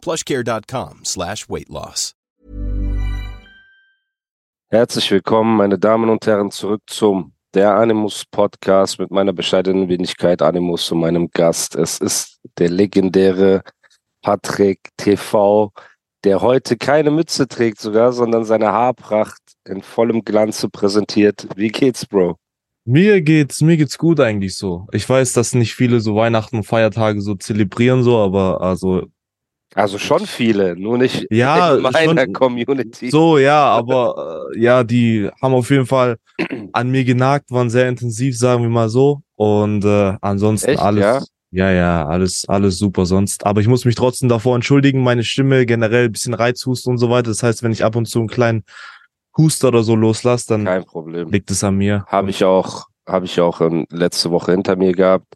plushcare.com slash weight loss. Herzlich willkommen, meine Damen und Herren, zurück zum Der Animus Podcast mit meiner bescheidenen Wenigkeit Animus und meinem Gast. Es ist der legendäre Patrick TV, der heute keine Mütze trägt sogar, sondern seine Haarpracht in vollem Glanze präsentiert. Wie geht's, Bro? Mir geht's, mir geht's gut eigentlich so. Ich weiß, dass nicht viele so Weihnachten und Feiertage so zelebrieren so, aber also Also schon viele, nur nicht Ja, in meiner schon- Community. so, ja, aber äh, ja, die haben auf jeden Fall an mir genagt, waren sehr intensiv, sagen wir mal so. Und äh, ansonsten Echt, alles, ja? ja, ja, alles, alles super sonst. Aber ich muss mich trotzdem davor entschuldigen, meine Stimme generell ein bisschen Reizhusten und so weiter. Das heißt, wenn ich ab und zu einen kleinen Huster oder so loslasse, dann Kein Problem. liegt es an mir. Habe ich auch, habe ich auch ähm, letzte Woche hinter mir gehabt.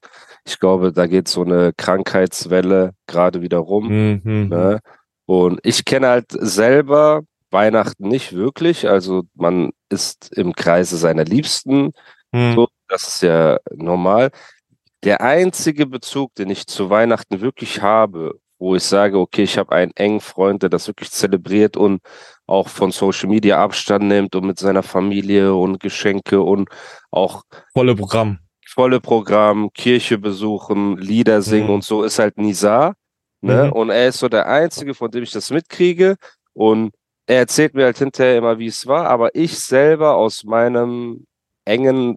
Ich glaube, da geht so eine Krankheitswelle gerade wieder rum. Mhm. Ne? Und ich kenne halt selber Weihnachten nicht wirklich. Also man ist im Kreise seiner Liebsten. Mhm. So, das ist ja normal. Der einzige Bezug, den ich zu Weihnachten wirklich habe, wo ich sage, okay, ich habe einen engen Freund, der das wirklich zelebriert und auch von Social Media Abstand nimmt und mit seiner Familie und Geschenke und auch Volle Programm. Volle Programm, Kirche besuchen, Lieder singen Mhm. und so ist halt Nizar. Ne? Mhm. Und er ist so der Einzige, von dem ich das mitkriege. Und er erzählt mir halt hinterher immer, wie es war. Aber ich selber aus meinem engen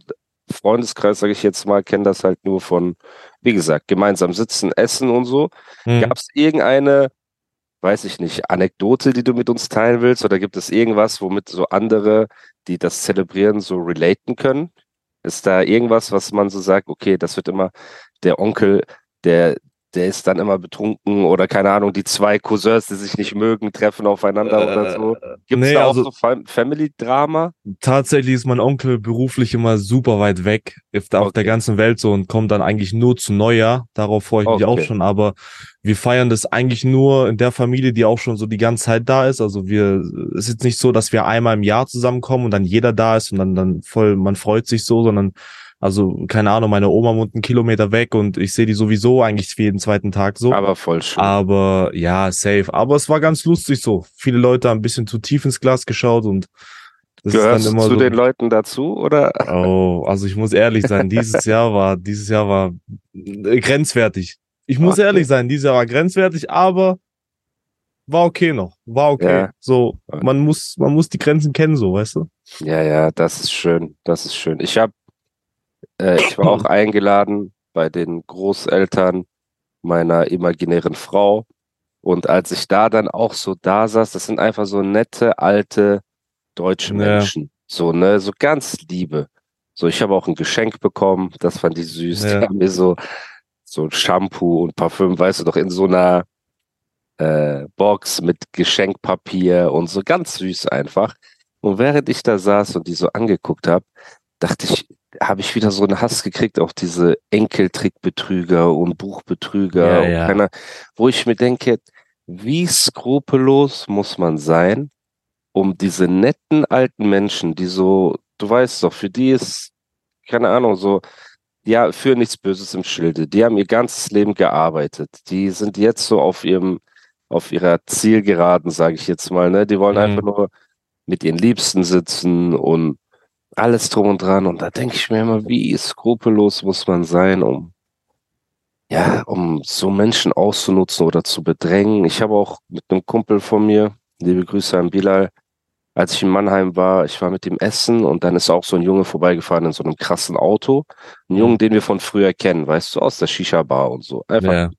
Freundeskreis, sage ich jetzt mal, kenne das halt nur von, wie gesagt, gemeinsam sitzen, essen und so. Mhm. Gab es irgendeine, weiß ich nicht, Anekdote, die du mit uns teilen willst? Oder gibt es irgendwas, womit so andere, die das zelebrieren, so relaten können? Ist da irgendwas, was man so sagt, okay, das wird immer der Onkel, der, der ist dann immer betrunken oder keine Ahnung, die zwei Cousins, die sich nicht mögen, treffen aufeinander oder so. Gibt es nee, da auch also- so Fam- Family-Drama? Tatsächlich ist mein Onkel beruflich immer super weit weg auf der, auf der Okay. ganzen Welt so und kommt dann eigentlich nur zu Neujahr. Darauf freue ich mich auch Okay. schon. Aber wir feiern das eigentlich nur in der Familie, die auch schon so die ganze Zeit da ist. Also wir, es ist jetzt nicht so, dass wir einmal im Jahr zusammenkommen und dann jeder da ist und dann, dann voll, man freut sich so, sondern also, keine Ahnung, meine Oma wohnt einen Kilometer weg und ich sehe die sowieso eigentlich jeden zweiten Tag so. Aber voll schön. Aber ja, safe. Aber es war ganz lustig so. Viele Leute haben ein bisschen zu tief ins Glas geschaut und das Gehörst ist dann immer zu so. den Leuten dazu oder? Oh, also ich muss ehrlich sein, dieses Jahr war, dieses Jahr war äh, grenzwertig. Ich muss Okay. ehrlich sein, dieses Jahr war grenzwertig, aber war okay noch. War okay. Ja. So, man muss, man muss die Grenzen kennen, so, weißt du? Ja, ja, das ist schön. Das ist schön. Ich habe, äh, ich war auch eingeladen bei den Großeltern meiner imaginären Frau. Und als ich da dann auch so da saß, das sind einfach so nette, alte deutsche Ja. Menschen. So, ne, so ganz liebe. So, ich habe auch ein Geschenk bekommen, das fand ich süß. Die Ja. haben mir so, so Shampoo und Parfüm, weißt du doch, in so einer äh, Box mit Geschenkpapier und so ganz süß einfach. Und während ich da saß und die so angeguckt habe, dachte ich, habe ich wieder so einen Hass gekriegt auf diese Enkeltrickbetrüger und Buchbetrüger Ja, und ja. keiner, wo ich mir denke, wie skrupellos muss man sein, um diese netten alten Menschen, die so, du weißt doch, für die ist, keine Ahnung, so, ja, für nichts Böses im Schilde. Die haben ihr ganzes Leben gearbeitet. Die sind jetzt so auf ihrem, auf ihrer Zielgeraden, sage ich jetzt mal, ne? Die wollen Mhm. einfach nur mit ihren Liebsten sitzen und alles drum und dran. Und da denke ich mir immer, wie skrupellos muss man sein, um ja, um so Menschen auszunutzen oder zu bedrängen. Ich habe auch mit einem Kumpel von mir, liebe Grüße an Bilal, als ich in Mannheim war, ich war mit ihm essen und dann ist auch so ein Junge vorbeigefahren in so einem krassen Auto. Ein Mhm. Jungen, den wir von früher kennen, weißt du, aus der Shisha-Bar und so. Einfach, Ja.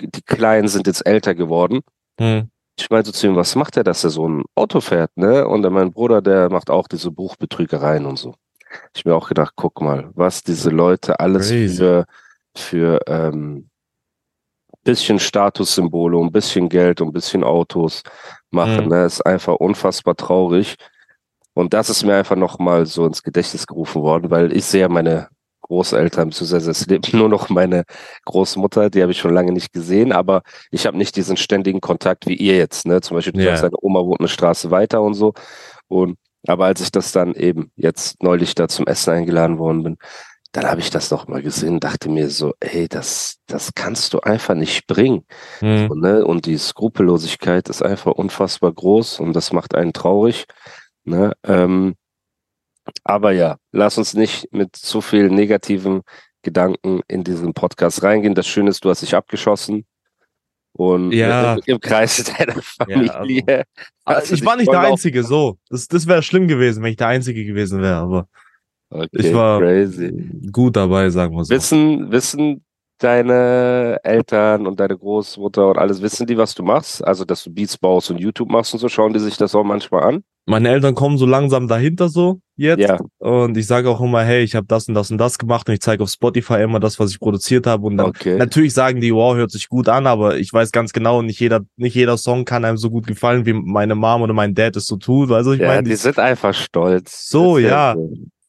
die Kleinen sind jetzt älter geworden. Hm. Ich meinte zu ihm, was macht er, dass er so ein Auto fährt, ne? Und mein Bruder, der macht auch diese Buchbetrügereien und so. Ich mir auch gedacht, guck mal, was diese Leute alles Crazy. für, für, ähm, bisschen Statussymbole, ein bisschen Geld und ein bisschen Autos machen. Mhm. Ne? Ist einfach unfassbar traurig. Und das ist mir einfach nochmal so ins Gedächtnis gerufen worden, weil ich sehe meine Großeltern, beziehungsweise es lebt nur noch meine Großmutter, die habe ich schon lange nicht gesehen, aber ich habe nicht diesen ständigen Kontakt wie ihr jetzt. Ne? Zum Beispiel, du Ja. sagst, deine Oma wohnt eine Straße weiter und so. Und aber als ich das dann eben jetzt neulich da zum Essen eingeladen worden bin, dann habe ich das noch mal gesehen, dachte mir so, ey, das, das kannst du einfach nicht bringen. Mhm. Und, ne? und die Skrupellosigkeit ist einfach unfassbar groß und das macht einen traurig. Ne? Ähm, aber ja, lass uns nicht mit zu viel negativen Gedanken in diesen Podcast reingehen. Das Schöne ist, du hast dich abgeschossen und Ja. im, Kreis deiner Familie. Also hast du ich war nicht der Einzige, so. Das, das wäre schlimm gewesen, wenn ich der Einzige gewesen wäre, aber Okay, ich war crazy. gut dabei, sagen wir so. Wissen, wissen deine Eltern und deine Großmutter und alles, wissen die, was du machst? Also, dass du Beats baust und YouTube machst und so, schauen die sich das auch manchmal an? Meine Eltern kommen so langsam dahinter so jetzt. Ja, Und ich sage auch immer, hey, ich habe das und das und das gemacht und ich zeige auf Spotify immer das, was ich produziert habe. Und dann okay. natürlich sagen die, wow, hört sich gut an, aber ich weiß ganz genau, nicht jeder, nicht jeder Song kann einem so gut gefallen, wie meine Mom oder mein Dad es so tut. Also ich Ja, meine, die die- sind einfach stolz. So, ja.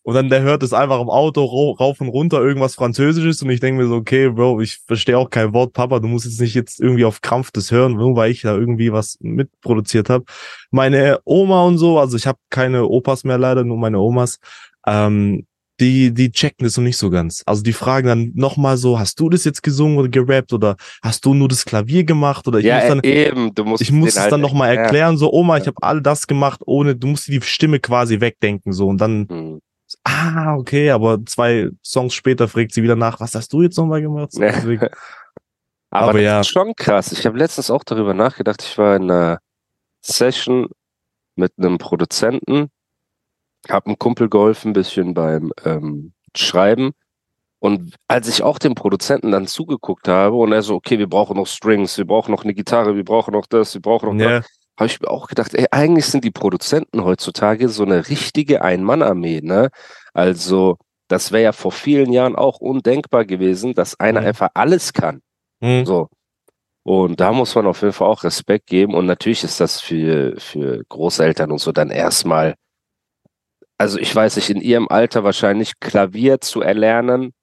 Und dann der hört es einfach im Auto rau- rauf und runter irgendwas Französisches und ich denke mir so, okay, Bro, ich verstehe auch kein Wort, Papa, du musst jetzt nicht jetzt irgendwie auf Krampf das hören, nur weil ich da irgendwie was mitproduziert habe. Meine Oma und so, also ich habe keine Opas mehr leider, nur meine Omas. Ähm, die, die checken das so nicht so ganz. Also die fragen dann nochmal so, hast du das jetzt gesungen oder gerappt oder hast du nur das Klavier gemacht oder ich Ja, muss dann, eben, du musst ich muss es halt dann nochmal erklären. erklären, so, Oma, ich habe all das gemacht, ohne, du musst die Stimme quasi wegdenken, so, und dann, Hm. Ah, okay, aber zwei Songs später fragt sie wieder nach, was hast du jetzt nochmal gemacht? So, Aber, Aber das ja. ist schon krass. Ich habe letztens auch darüber nachgedacht. Ich war in einer Session mit einem Produzenten, habe einem Kumpel geholfen, ein bisschen beim ähm, Schreiben. Und als ich auch dem Produzenten dann zugeguckt habe und er so, okay, wir brauchen noch Strings, wir brauchen noch eine Gitarre, wir brauchen noch das, wir brauchen noch das, ja, habe ich mir auch gedacht, ey, eigentlich sind die Produzenten heutzutage so eine richtige Ein-Mann-Armee, ne? Also, das wäre ja vor vielen Jahren auch undenkbar gewesen, dass einer Mhm. einfach alles kann. hm, So. Und da muss man auf jeden Fall auch Respekt geben. Und natürlich ist das für, für Großeltern und so dann erstmal, also ich weiß nicht, in ihrem Alter wahrscheinlich Klavier zu erlernen,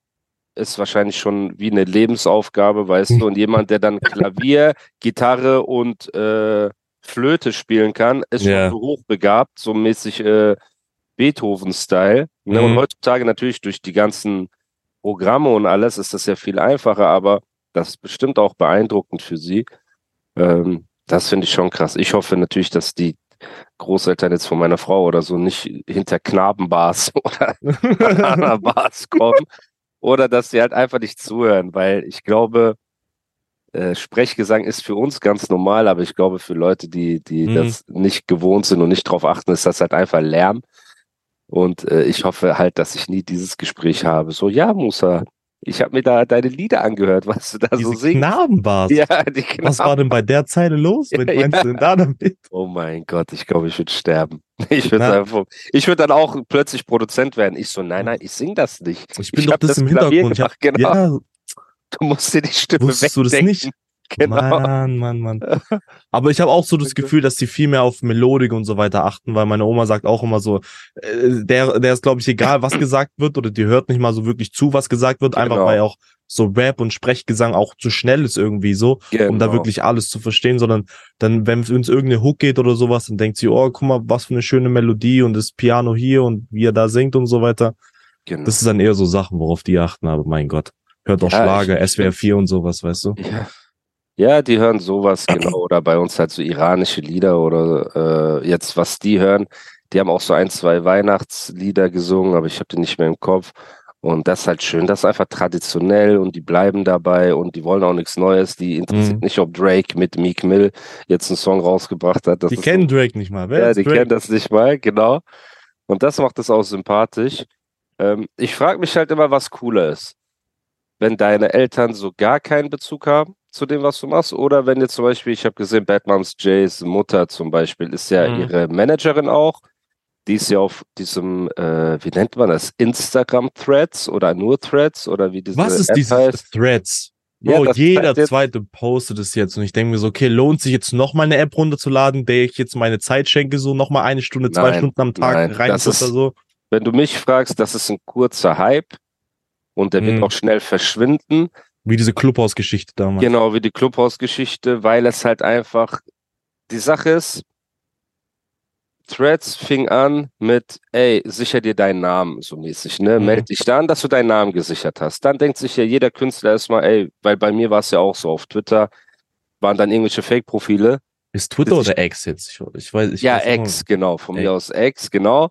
ist wahrscheinlich schon wie eine Lebensaufgabe, weißt du. Und jemand, der dann Klavier, Gitarre und äh, Flöte spielen kann, ist Ja. schon so hochbegabt, so mäßig äh, Beethoven-Style. Ne? Und Mhm. heutzutage natürlich durch die ganzen Programme und alles ist das ja viel einfacher, aber das ist bestimmt auch beeindruckend für sie. Ähm, das finde ich schon krass. Ich hoffe natürlich, dass die Großeltern jetzt von meiner Frau oder so nicht hinter Knabenbars oder Bars kommen oder dass sie halt einfach nicht zuhören, weil ich glaube, äh, Sprechgesang ist für uns ganz normal, aber ich glaube für Leute, die, die Mhm. das nicht gewohnt sind und nicht drauf achten, ist das halt einfach Lärm. Und äh, ich hoffe halt, dass ich nie dieses Gespräch habe. So, ja, Musa, ich habe mir da deine Lieder angehört, was du da so diese singst. Knabenbars. Ja, die Was war Knaben. denn bei der Zeile los? Was Ja, meinst ja. du denn da damit? Oh mein Gott, ich glaube, ich würde sterben. Ich würde würde dann auch plötzlich Produzent werden. Ich so, nein, nein, ich sing das nicht. Ich bin Ich doch das, das im Klavier Hintergrund. Hab, gemacht, genau. Ja, Du musst dir die Stimme Wusstest du das wegdenken. nicht? Genau. Mann, Mann, Mann. Aber ich habe auch so das Gefühl, dass die viel mehr auf Melodik und so weiter achten, weil meine Oma sagt auch immer so, äh, der, der ist, glaube ich, egal, was gesagt wird, oder die hört nicht mal so wirklich zu, was gesagt wird, einfach Genau. weil auch so Rap und Sprechgesang auch zu schnell ist irgendwie so, um da Genau. wirklich alles zu verstehen, sondern dann, wenn es irgendeine Hook geht oder sowas, dann denkt sie, oh, guck mal, was für eine schöne Melodie und das Piano hier und wie er da singt und so weiter. Genau. Das ist dann eher so Sachen, worauf die achten, aber mein Gott. Hört auch Ja, Schlager, ich- SWR 4 und sowas, weißt du? Ja. ja, die hören sowas, genau. Oder bei uns halt so iranische Lieder oder äh, jetzt, was die hören. Die haben auch so ein, zwei Weihnachtslieder gesungen, aber ich habe die nicht mehr im Kopf. Und das ist halt schön. Das ist einfach traditionell und die bleiben dabei und die wollen auch nichts Neues. Die interessiert Mhm. nicht, ob Drake mit Meek Mill jetzt einen Song rausgebracht hat. Das Die kennen so, Drake nicht mal. Wer ja, die Drake? kennen das nicht mal, genau. Und das macht es auch sympathisch. Ähm, ich frage mich halt immer, was cooler ist. Wenn deine Eltern so gar keinen Bezug haben zu dem, was du machst, oder wenn jetzt zum Beispiel, ich habe gesehen, Bad Moms Jays Mutter zum Beispiel ist ja Mhm. ihre Managerin auch. Die ist ja auf diesem, äh, wie nennt man das, Instagram-Threads oder nur Threads oder wie diese Was ist App dieses heißt. Threads? Bro, Ja, jeder zweite postet es jetzt und ich denke mir so, okay, lohnt sich jetzt noch mal eine App runterzuladen, der ich jetzt meine Zeit schenke, so noch mal eine Stunde, zwei Nein, Stunden am Tag nein, rein ist- oder so. Wenn du mich fragst, das ist ein kurzer Hype und der wird Mhm. auch schnell verschwinden. Wie diese Clubhouse-Geschichte damals. Genau wie die Clubhouse-Geschichte, weil es halt einfach, die Sache ist, Threads fing an mit, ey, sicher dir deinen Namen, so mäßig, ne? Mhm. Meld dich da an, dass du deinen Namen gesichert hast. Dann denkt sich ja jeder Künstler erstmal, ey, weil bei mir war es ja auch so auf Twitter, waren dann irgendwelche Fake-Profile. Ist Twitter oder X jetzt? Ich, ich weiß, ich Ja, X, genau, von Ey. mir aus X, genau.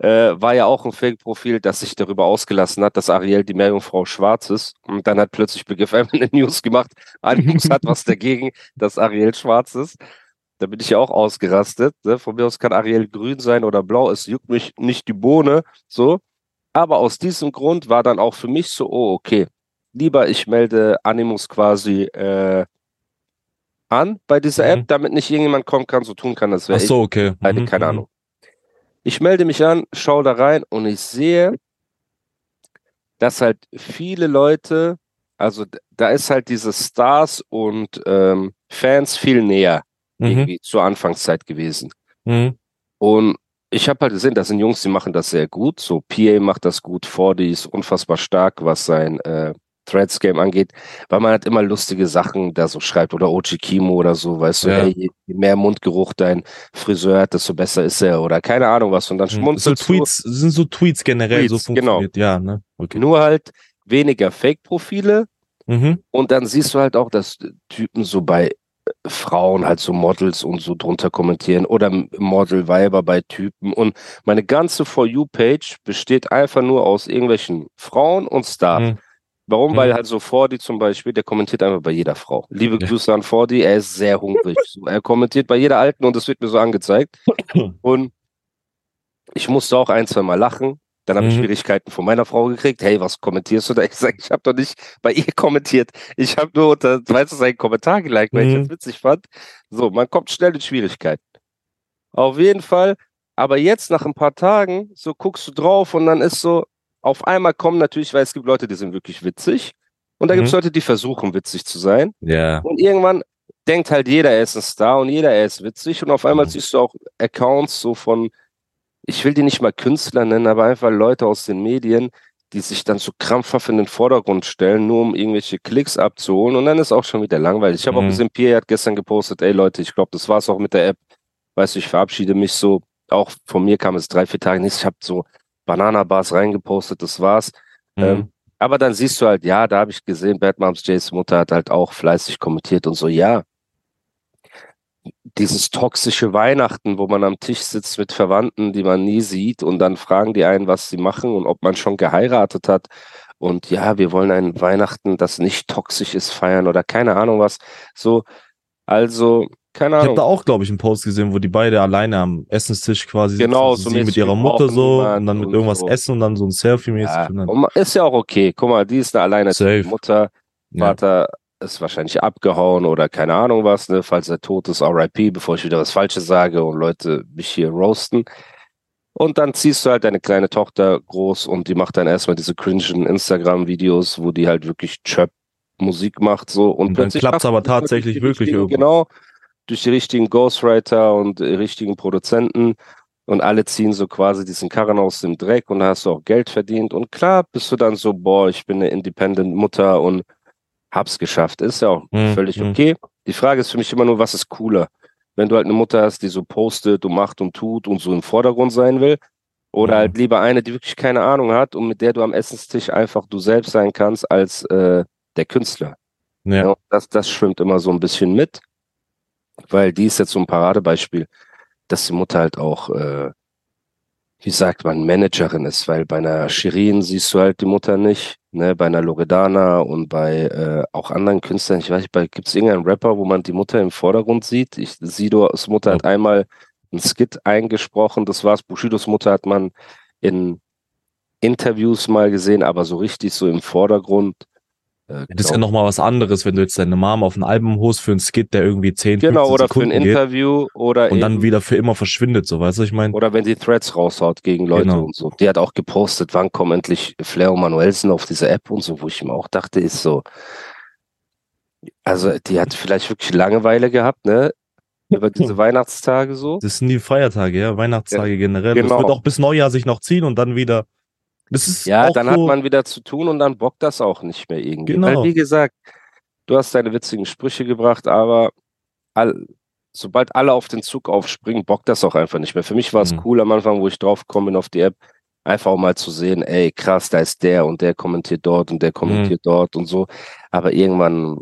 Äh, war ja auch ein Fake-Profil, das sich darüber ausgelassen hat, dass Ariel die Meerjungfrau schwarz ist. Und dann hat plötzlich Begriff einfach eine News gemacht. Animus hat was dagegen, dass Ariel schwarz ist. Da bin ich ja auch ausgerastet. Ne? Von mir aus kann Ariel grün sein oder blau. Es juckt mich nicht die Bohne. So. Aber aus diesem Grund war dann auch für mich so, oh, okay. Lieber ich melde Animus quasi äh, an bei dieser Mhm. App, damit nicht irgendjemand kommen kann, so tun kann, das wäre Ach so, okay. Keine, Mhm, keine mhm. Ahnung. Ich melde mich an, schaue da rein und ich sehe, dass halt viele Leute, also da ist halt diese Stars und ähm, Fans viel näher Mhm. irgendwie zur Anfangszeit gewesen. Mhm. Und ich habe halt gesehen, das sind Jungs, die machen das sehr gut. So PA macht das gut, 4D ist unfassbar stark, was sein äh, Threads-Game angeht, weil man halt immer lustige Sachen da so schreibt oder Ochi Kimo oder so, weißt du, Ja. hey, je je mehr Mundgeruch dein Friseur hat, desto besser ist er oder keine Ahnung was und dann. So schmunzelst du. Tweets, sind so Tweets generell Tweets, so genau. funktioniert. Ja, ne? Okay. Nur halt weniger Fake-Profile Mhm. und dann siehst du halt auch, dass Typen so bei äh, Frauen halt so Models und so drunter kommentieren oder Model-Weiber bei Typen und meine ganze For You-Page besteht einfach nur aus irgendwelchen Frauen und Stars. Mhm. Warum? Mhm. Weil halt so Fordi zum Beispiel, der kommentiert einfach bei jeder Frau. Liebe Ja. Grüße an Fordi, er ist sehr hungrig. So, er kommentiert bei jeder Alten und es wird mir so angezeigt. Und ich musste auch ein, zwei Mal lachen. Dann habe ich Mhm. Schwierigkeiten von meiner Frau gekriegt. Hey, was kommentierst du da? Ich sage, ich habe doch nicht bei ihr kommentiert. Ich habe nur unter, weißt du, seinen Kommentar geliked, weil ich Mhm. das witzig fand. So, man kommt schnell in Schwierigkeiten. Auf jeden Fall. Aber jetzt nach ein paar Tagen, so guckst du drauf und dann ist so, auf einmal kommen natürlich, weil es gibt Leute, die sind wirklich witzig. Und da gibt es Mhm. Leute, die versuchen, witzig zu sein. Ja. Und irgendwann denkt halt jeder, er ist ein Star und jeder, er ist witzig. Und auf einmal Mhm. siehst du auch Accounts so von, ich will die nicht mal Künstler nennen, aber einfach Leute aus den Medien, die sich dann so krampfhaft in den Vordergrund stellen, nur um irgendwelche Klicks abzuholen. Und dann ist auch schon wieder langweilig. Ich habe auch Mhm. gesehen, Pierre hat gestern gepostet, ey Leute, ich glaube, das war's auch mit der App. Weißt du, ich verabschiede mich so. Auch von mir kam es drei, vier Tage nicht. Ich habe so Banana-Bars reingepostet, das war's. Mhm. Ähm, aber dann siehst du halt, ja, da habe ich gesehen, Batmums Jays Mutter hat halt auch fleißig kommentiert und so, ja. Dieses toxische Weihnachten, wo man am Tisch sitzt mit Verwandten, die man nie sieht und dann fragen die einen, was sie machen und ob man schon geheiratet hat. Und ja, wir wollen ein Weihnachten, das nicht toxisch ist, feiern oder keine Ahnung was. So, also, keine Ich habe Ahnung. da auch, glaube ich, einen Post gesehen, wo die beide alleine am Essenstisch quasi sitzen. Genau, so sie mit ihrer Mutter so und dann mit und irgendwas so. essen und dann so ein Selfie-mäßig. Ja, ist ja auch okay. Guck mal, die ist eine alleinerziehende Safe. Mutter. ja. Vater ist wahrscheinlich abgehauen oder keine Ahnung was, ne? Falls er tot ist, RIP, bevor ich wieder was Falsches sage und Leute mich hier roasten. Und dann ziehst du halt deine kleine Tochter groß und die macht dann erstmal diese cringen Instagram-Videos, wo die halt wirklich Chöp Musik macht, so. Und, Und dann klappt's macht aber tatsächlich wirklich irgendwann. Genau. Durch die richtigen Ghostwriter und die richtigen Produzenten. und alle ziehen so quasi diesen Karren aus dem Dreck und da hast du auch Geld verdient. Und klar bist du dann so, boah, ich bin eine Independent Mutter und hab's geschafft. Ist ja auch Mhm, völlig mhm. okay. Die Frage ist für mich immer nur, was ist cooler? Wenn du halt eine Mutter hast, die so postet und macht und tut und so im Vordergrund sein will, oder Mhm. halt lieber eine, die wirklich keine Ahnung hat und mit der du am Essenstisch einfach du selbst sein kannst als äh, der Künstler. Ja. Ja, das, das schwimmt immer so ein bisschen mit, weil die ist jetzt so ein Paradebeispiel, dass die Mutter halt auch, äh, wie sagt man, Managerin ist, weil bei einer Shirin siehst du halt die Mutter nicht, ne, bei einer Loredana und bei äh, auch anderen Künstlern, ich weiß nicht, bei, gibt es irgendeinen Rapper, wo man die Mutter im Vordergrund sieht? Ich, Sidos Mutter hat einmal ein Skit eingesprochen, das war's. Bushidos Mutter hat man in Interviews mal gesehen, aber so richtig so im Vordergrund. Äh, Das ist ja glaub- nochmal was anderes, wenn du jetzt deine Mom auf ein Album holst für einen Skit, der irgendwie 10, 15 Genau, oder für ein geht Interview oder und dann wieder für immer verschwindet, so weißt du, ich meine. oder wenn sie Threads raushaut gegen Leute Genau. und so. Die hat auch gepostet, wann kommen endlich Flair und Manuelsen auf diese App und so, wo ich mir auch dachte, ist so, also die hat vielleicht wirklich Langeweile gehabt, ne? Über diese Weihnachtstage so. Das sind die Feiertage, ja, Weihnachtstage generell. genau. Das wird auch bis Neujahr sich noch ziehen und dann wieder. Das ist Ja, dann so, hat man wieder zu tun und dann bockt das auch nicht mehr irgendwie. Genau. Weil, wie gesagt, du hast deine witzigen Sprüche gebracht, aber all, sobald alle auf den Zug aufspringen, bockt das auch einfach nicht mehr. Für mich war es Mhm. cool am Anfang, wo ich drauf gekommen bin auf die App, einfach auch mal zu sehen, ey, krass, da ist der und der kommentiert dort und der kommentiert dort und so. Aber irgendwann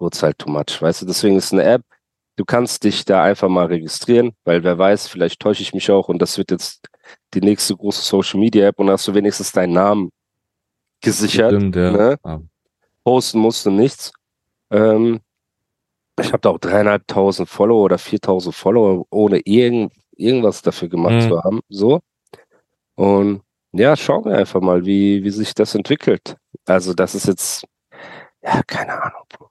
wurde es halt too much, weißt du? Deswegen ist eine App, du kannst dich da einfach mal registrieren, weil wer weiß, vielleicht täusche ich mich auch und das wird jetzt die nächste große Social Media App und hast du wenigstens deinen Namen gesichert. Stimmt, ja. ne? Ah, Posten musste nichts. Ähm, ich habe da auch dreieinhalbtausend Follower oder 4000 Follower, ohne irgend, irgendwas dafür gemacht Mhm. zu haben. So. Und ja, schauen wir einfach mal, wie, wie sich das entwickelt. Also, das ist jetzt, ja, keine Ahnung. Bro.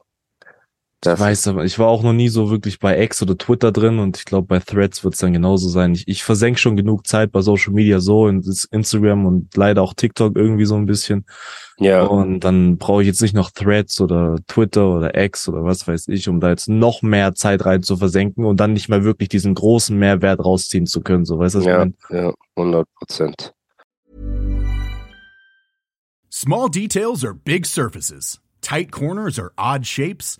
Das, Ich weiß aber, ich war auch noch nie so wirklich bei X oder Twitter drin und ich glaube, bei Threads wird es dann genauso sein. Ich, ich versenke schon genug Zeit bei Social Media so in Instagram und leider auch TikTok irgendwie so ein bisschen. ja, Und dann brauche ich jetzt nicht noch Threads oder Twitter oder X oder was weiß ich, um da jetzt noch mehr Zeit rein zu versenken und dann nicht mehr wirklich diesen großen Mehrwert rausziehen zu können. So, weißt du, was ich ja, meine? ja, 100 Prozent. Small details are big surfaces. Tight corners are odd shapes.